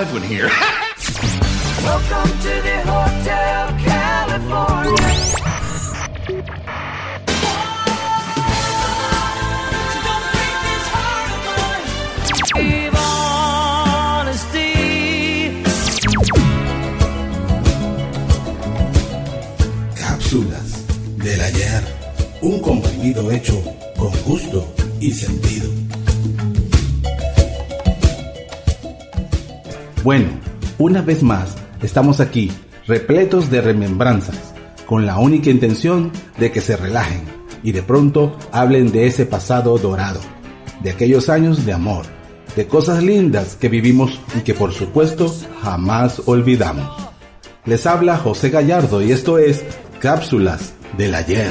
live one here. Welcome to the Hotel California. Cápsulas del ayer. Un comprimido hecho con gusto y sentido. Bueno, una vez más, estamos aquí, repletos de remembranzas, con la única intención de que se relajen y de pronto hablen de ese pasado dorado, de aquellos años de amor, de cosas lindas que vivimos y que por supuesto jamás olvidamos. Les habla José Gallardo y esto es Cápsulas del ayer.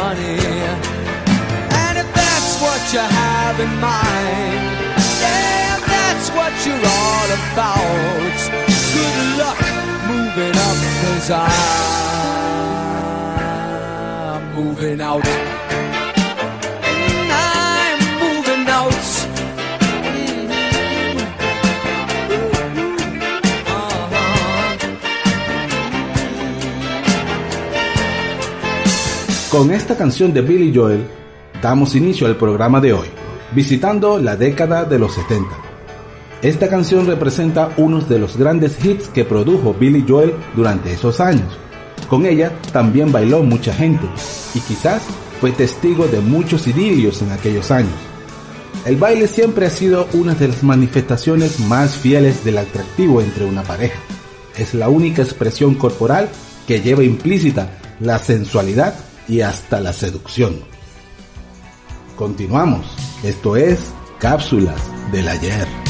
Money? And if that's what you have in mind, yeah, if that's what you're all about. Good luck moving up, cause I'm moving out. Con esta canción de Billy Joel damos inicio al programa de hoy, visitando la década de los 70. Esta canción representa uno de los grandes hits que produjo Billy Joel durante esos años. Con ella también bailó mucha gente y quizás fue testigo de muchos idilios en aquellos años. El baile siempre ha sido una de las manifestaciones más fieles del atractivo entre una pareja. Es la única expresión corporal que lleva implícita la sensualidad y hasta la seducción. Continuamos. Esto es Cápsulas del Ayer.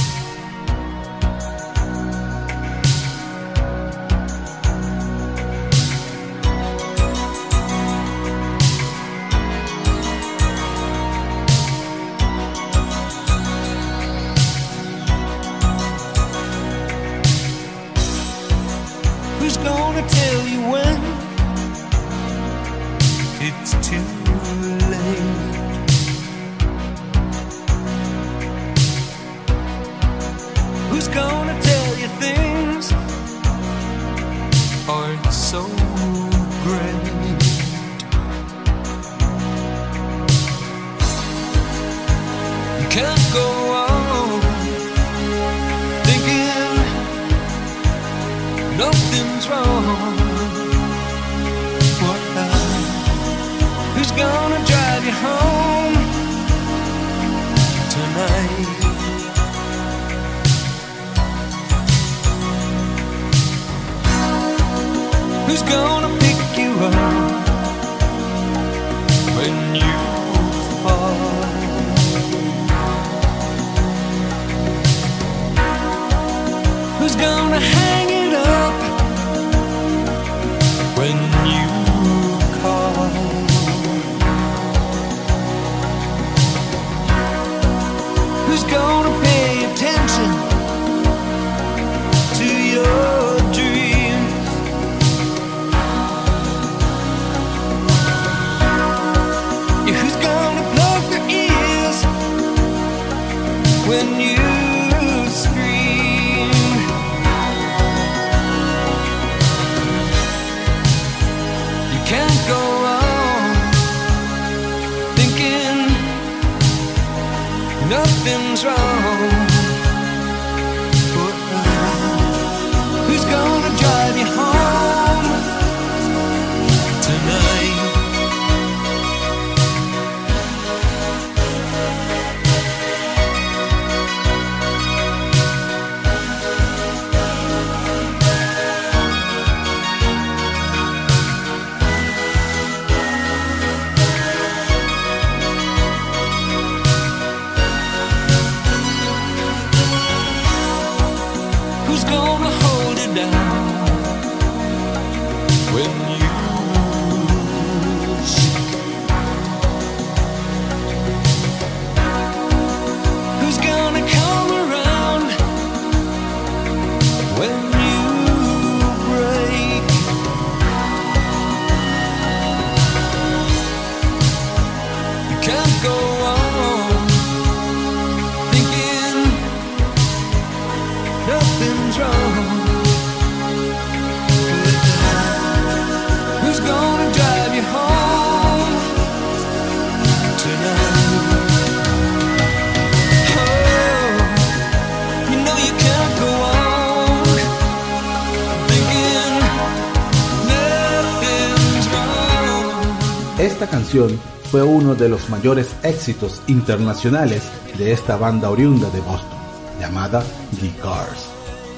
mayores éxitos internacionales de esta banda oriunda de Boston, llamada The Cars.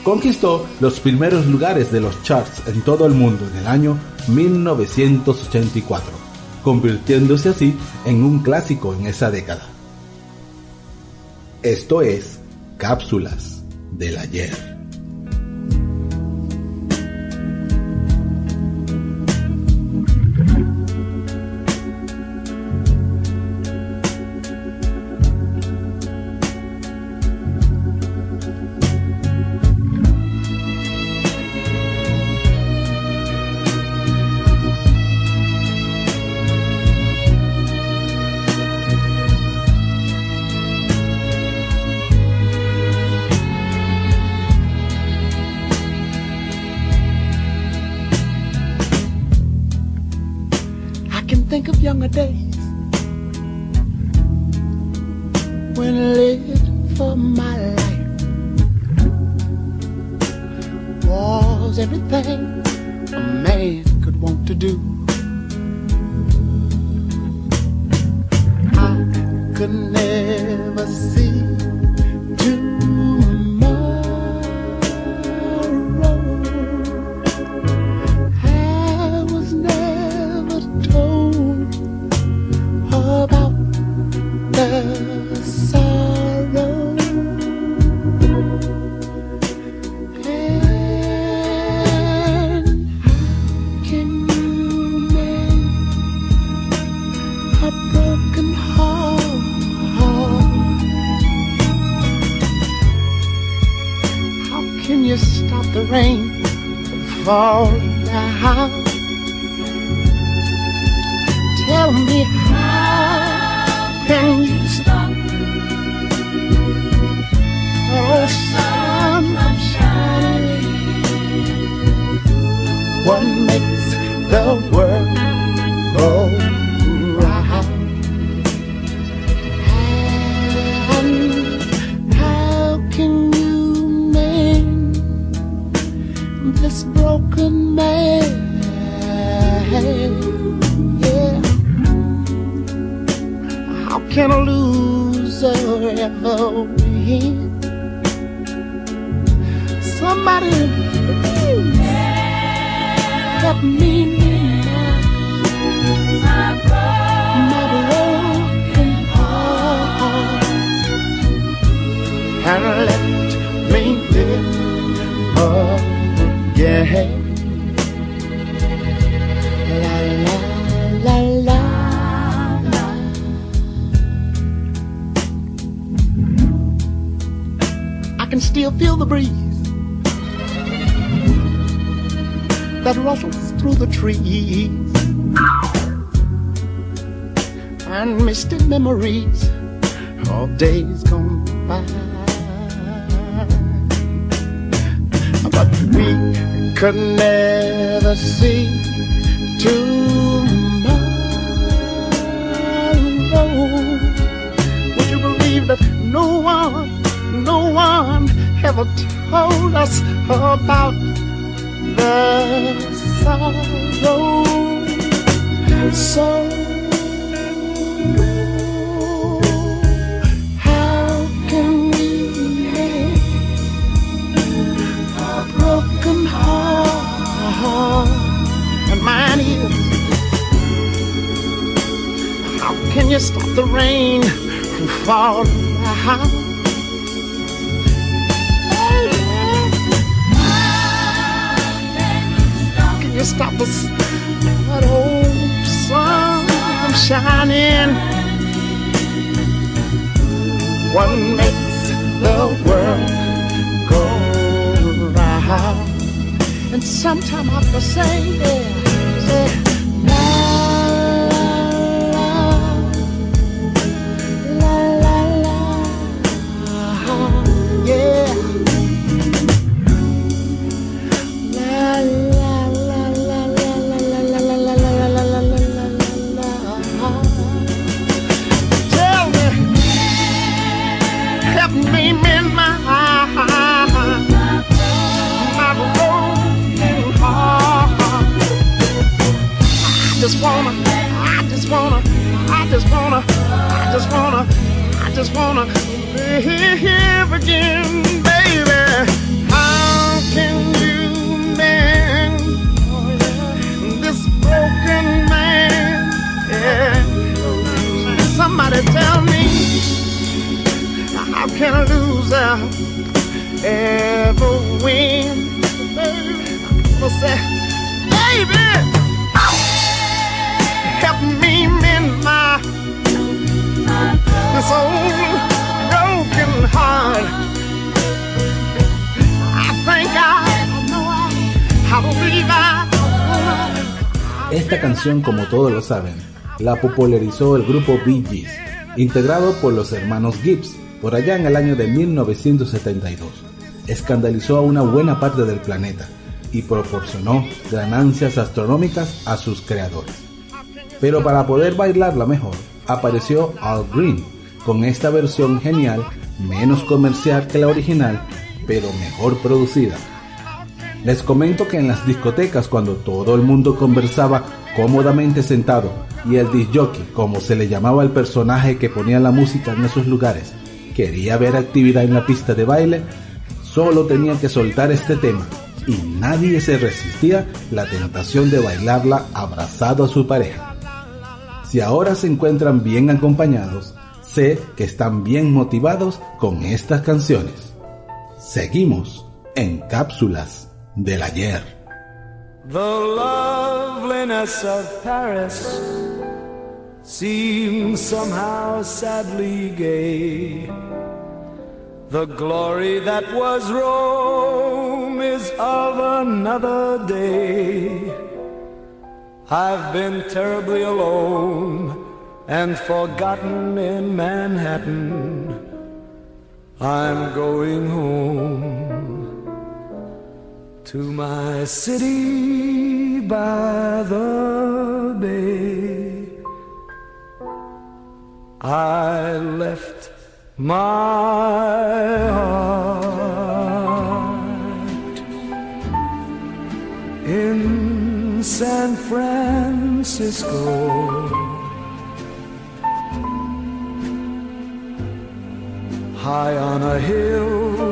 Conquistó los primeros lugares de los charts en todo el mundo en el año 1984, convirtiéndose así en un clásico en esa década. Esto es Cápsulas del Ayer. could never see. Broken man. Yeah. How can a loser ever win? Somebody please help me mend my broken heart and let I can still feel the breeze that rustles through the trees and misty memories of days gone by. But we could never see tomorrow. Would you believe that no one, no one ever told us about the sorrow? So mine is. How can you stop the rain from falling down? Can you stop the s- that old sun from shining? What makes the world go round? And sometimes I to say, yeah, como todos lo saben, la popularizó el grupo Bee Gees, integrado por los hermanos Gibbs, por allá en el año de 1972. Escandalizó a una buena parte del planeta y proporcionó ganancias astronómicas a sus creadores. Pero para poder bailarla mejor, apareció Al Green con esta versión genial, menos comercial que la original, pero mejor producida. Les comento que en las discotecas cuando todo el mundo conversaba cómodamente sentado y el disc jockey, como se le llamaba al personaje que ponía la música en esos lugares, quería ver actividad en la pista de baile, solo tenía que soltar este tema y nadie se resistía la tentación de bailarla abrazado a su pareja. Si ahora se encuentran bien acompañados, sé que están bien motivados con estas canciones. Seguimos en cápsulas del ayer. The loveliness of Paris seems somehow sadly gay. The glory that was Rome is of another day. I've been terribly alone and forgotten in Manhattan. I'm going home to my city by the bay. I left my heart in San Francisco. High on a hill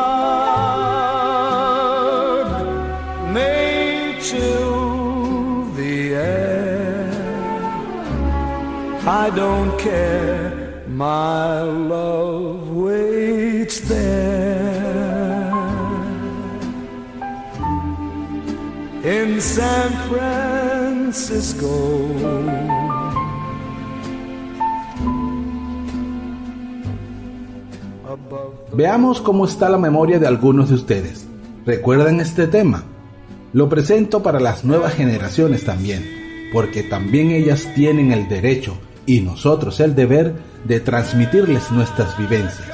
I don't care, my love waits there. In San Francisco. Veamos cómo está la memoria de algunos de ustedes. ¿Recuerdan este tema? Lo presento para las nuevas generaciones también, porque también ellas tienen el derecho y nosotros el deber de transmitirles nuestras vivencias.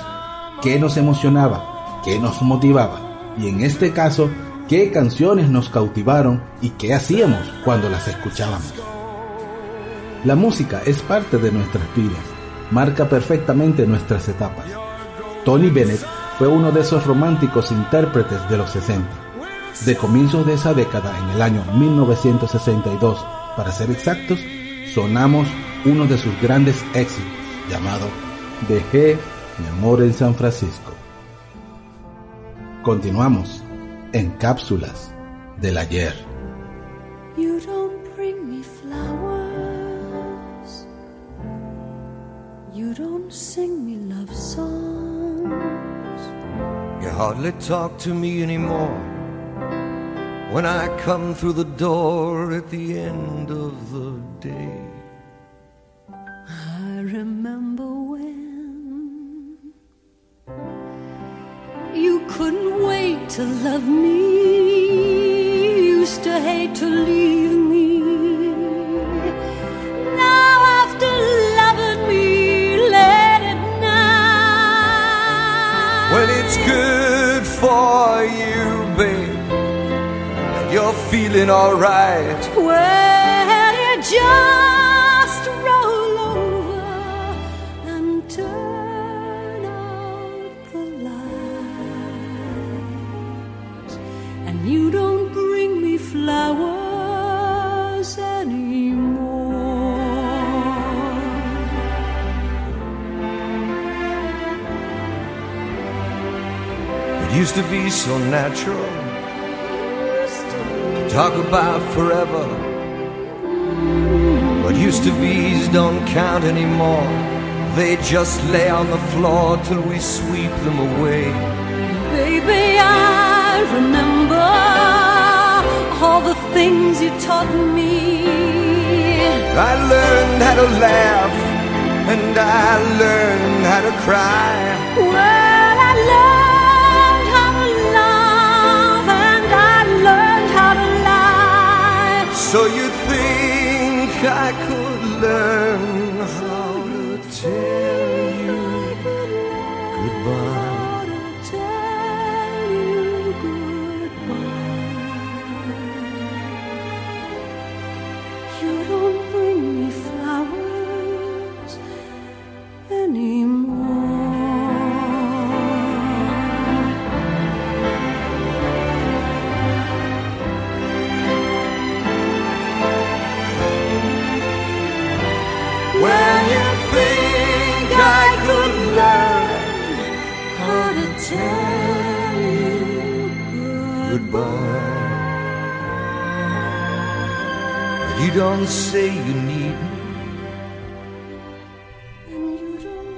¿Qué nos emocionaba? ¿Qué nos motivaba? Y en este caso, ¿qué canciones nos cautivaron y qué hacíamos cuando las escuchábamos? La música es parte de nuestras vidas, marca perfectamente nuestras etapas. Tony Bennett fue uno de esos románticos intérpretes de los 60. De comienzos de esa década, en el año 1962, para ser exactos, sonamos uno de sus grandes éxitos, llamado Dejé mi amor en San Francisco. Continuamos en cápsulas del ayer. You don't bring me flowers. You don't sing me love songs. You hardly talk to me anymore when I come through the door at the end of the day. To love me. Used to hate to leave me. Now after loving me late at night. When it's good for you, babe, and you're feeling alright. Flowers anymore. It used to be so natural. To talk about forever. What used to be's don't count anymore. They just lay on the floor till we sweep them away. Baby, I remember all the things you taught me. I learned how to laugh and I learned how to cry. Well, I learned how to love and I learned how to lie. So you think I could learn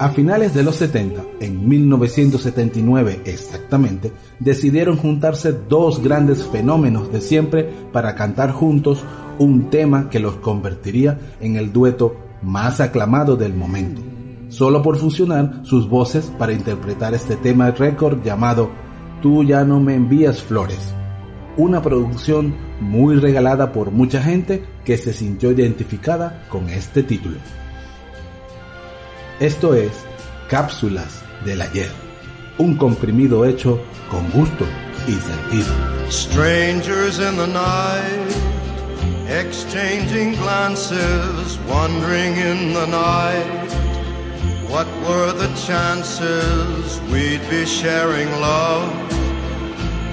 A finales de los 70, en 1979 exactamente, decidieron juntarse dos grandes fenómenos de siempre para cantar juntos un tema que los convertiría en el dueto más aclamado del momento, solo por fusionar sus voces para interpretar este tema récord llamado Tú ya no me envías flores, una producción muy regalada por mucha gente que se sintió identificada con este título. Esto es Cápsulas del Ayer, un comprimido hecho con gusto y sentido. Strangers in the night, exchanging glances, wandering in the night. What were the chances we'd be sharing love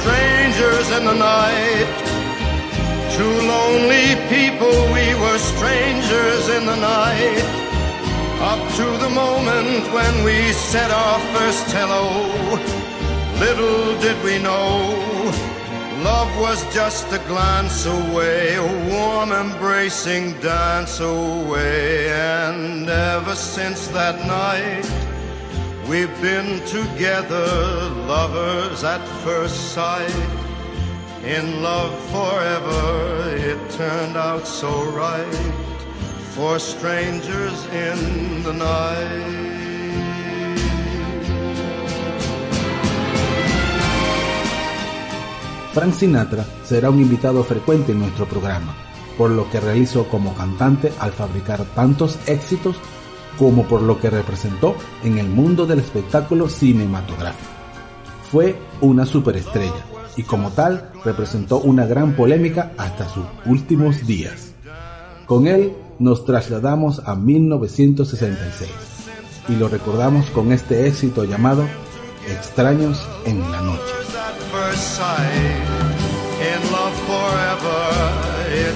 Strangers in the night, two lonely people, we were strangers in the night. Up to the moment when we said our first hello, little did we know. Love was just a glance away, a warm embracing dance away. And ever since that night, we've been together, lovers at first sight. In love forever, it turned out so right for strangers in the night. Frank Sinatra será un invitado frecuente en nuestro programa, por lo que realizó como cantante al fabricar tantos éxitos como por lo que representó en el mundo del espectáculo cinematográfico. Fue una superestrella y como tal representó una gran polémica hasta sus últimos días. Con él nos trasladamos a 1966 y lo recordamos con este éxito llamado Extraños en la Noche.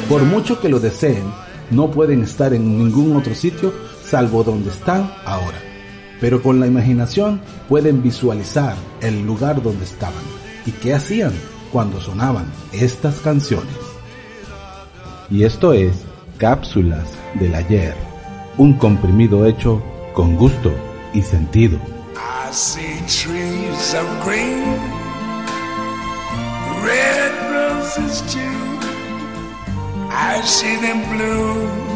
Por mucho que lo deseen, no pueden estar en ningún otro sitio salvo donde están ahora. Pero con la imaginación pueden visualizar el lugar donde estaban y qué hacían cuando sonaban estas canciones. Y esto es Cápsulas del Ayer, un comprimido hecho con gusto y sentido. I see trees of green, red roses. I see them bloom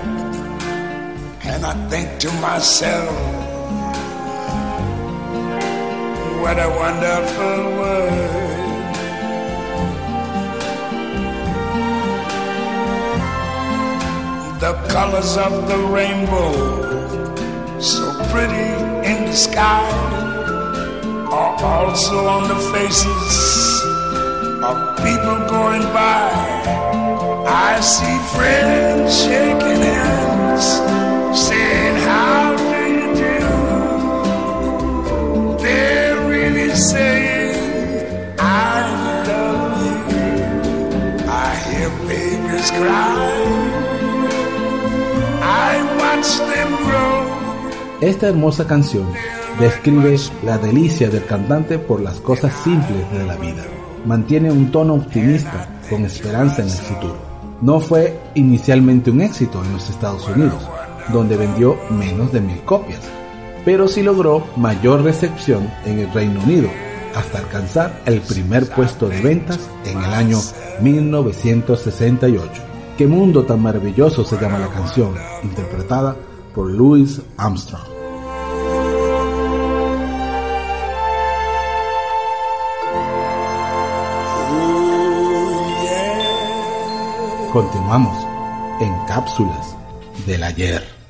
and I think to myself, what a wonderful world. The colors of the rainbow, so pretty in the sky are also on the faces of people going by. I see friends shaking hands, Esta hermosa canción describe la delicia del cantante por las cosas simples de la vida. Mantiene un tono optimista con esperanza en el futuro. No fue inicialmente un éxito en los Estados Unidos, donde vendió menos de mil copias, pero sí logró mayor recepción en el Reino Unido, hasta alcanzar el primer puesto de ventas en el año 1968. ¿Qué mundo tan maravilloso se llama la canción, interpretada por Louis Armstrong? Continuamos en cápsulas del ayer.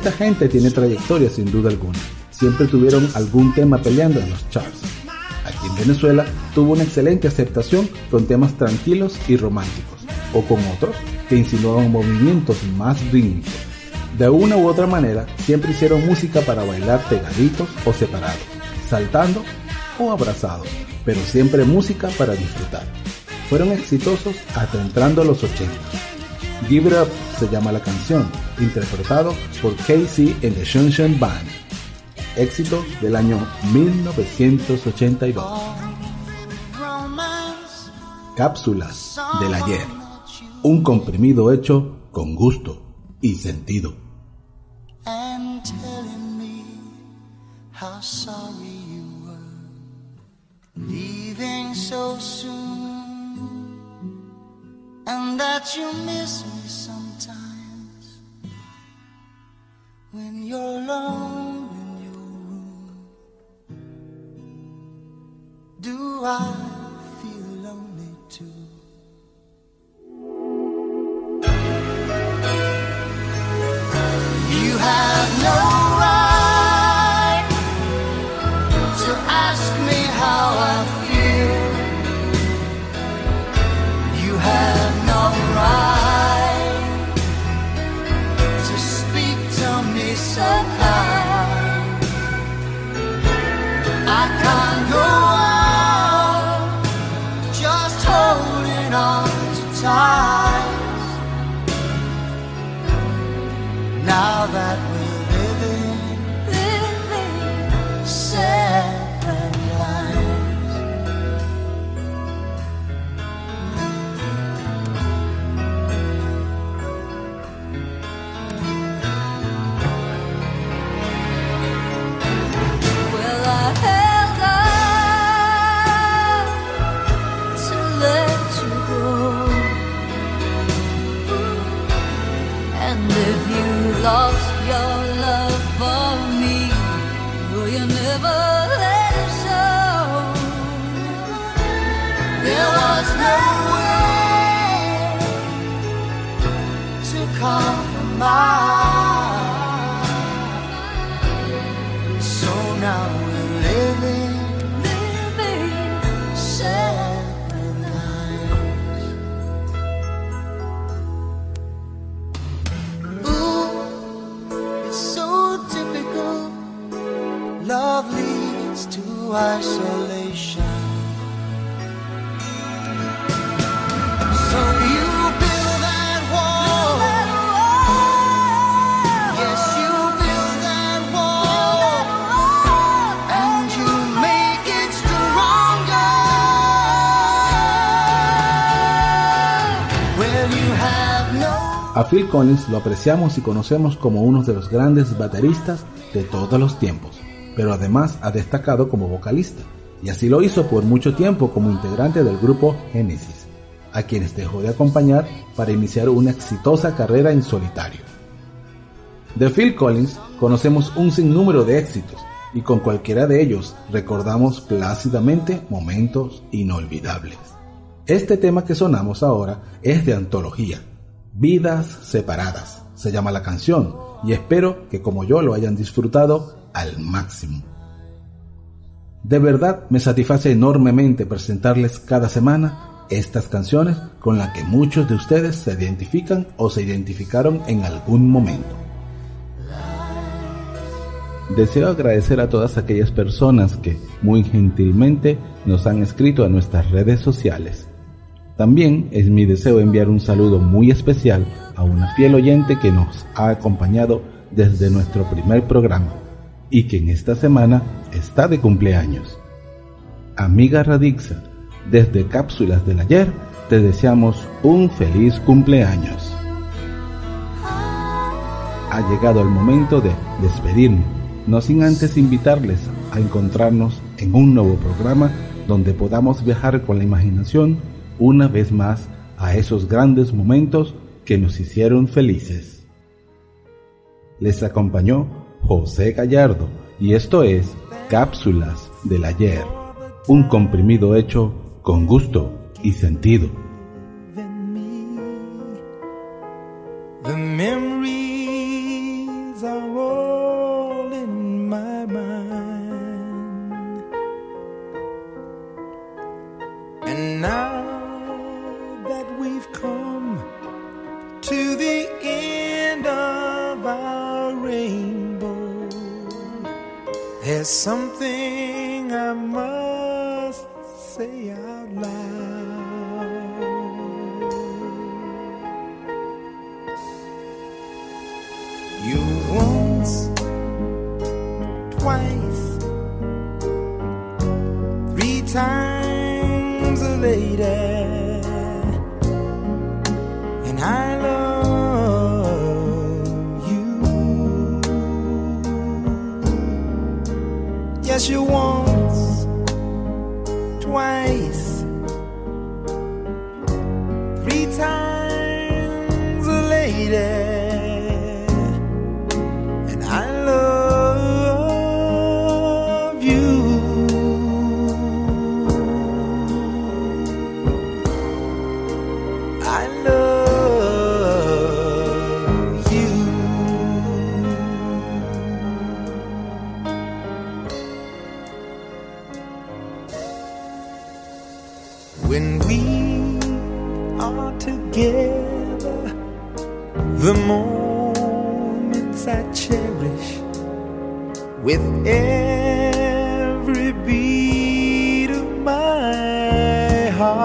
Esta gente tiene trayectoria sin duda alguna. Siempre tuvieron algún tema peleando en los charts. Aquí en Venezuela tuvo una excelente aceptación con temas tranquilos y románticos, o con otros que insinuaban movimientos más rítmicos. De una u otra manera, siempre hicieron música para bailar pegaditos o separados, saltando o abrazados, pero siempre música para disfrutar. Fueron exitosos hasta entrando a los 80. Give It Up se llama la canción, interpretado por Casey en The Sunshine Band. Éxito del año 1982. Cápsulas del ayer. Un comprimido hecho con gusto y sentido. telling and that you miss me A Phil Collins lo apreciamos y conocemos como uno de los grandes bateristas de todos los tiempos, pero además ha destacado como vocalista, y así lo hizo por mucho tiempo como integrante del grupo Genesis, a quienes dejó de acompañar para iniciar una exitosa carrera en solitario. De Phil Collins conocemos un sinnúmero de éxitos, y con cualquiera de ellos recordamos plácidamente momentos inolvidables. Este tema que sonamos ahora es de antología, Vidas Separadas, se llama la canción, y espero que como yo lo hayan disfrutado al máximo. De verdad me satisface enormemente presentarles cada semana estas canciones con las que muchos de ustedes se identifican o se identificaron en algún momento. Deseo agradecer a todas aquellas personas que muy gentilmente nos han escrito a nuestras redes sociales. También es mi deseo enviar un saludo muy especial a una fiel oyente que nos ha acompañado desde nuestro primer programa y que en esta semana está de cumpleaños. Amiga Radixa, desde Cápsulas del Ayer te deseamos un feliz cumpleaños. Ha llegado el momento de despedirme, no sin antes invitarles a encontrarnos en un nuevo programa donde podamos viajar con la imaginación una vez más a esos grandes momentos que nos hicieron felices. Les acompañó José Gallardo y esto es Cápsulas del Ayer, un comprimido hecho con gusto y sentido.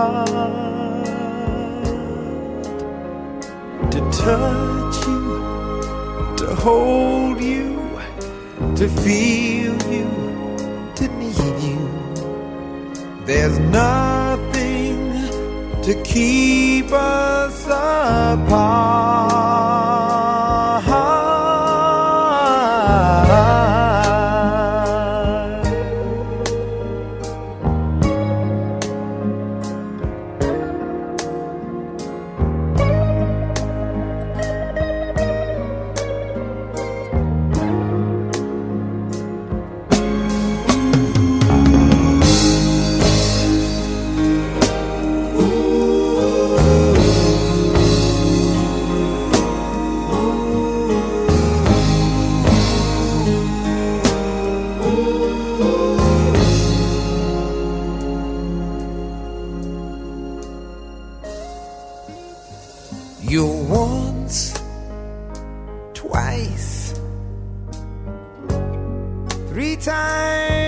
heart to touch you, to hold you, to feel you, to need you. There's nothing to keep us apart. Three times.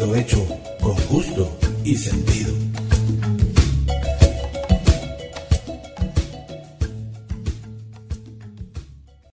sido hecho con gusto y sentido.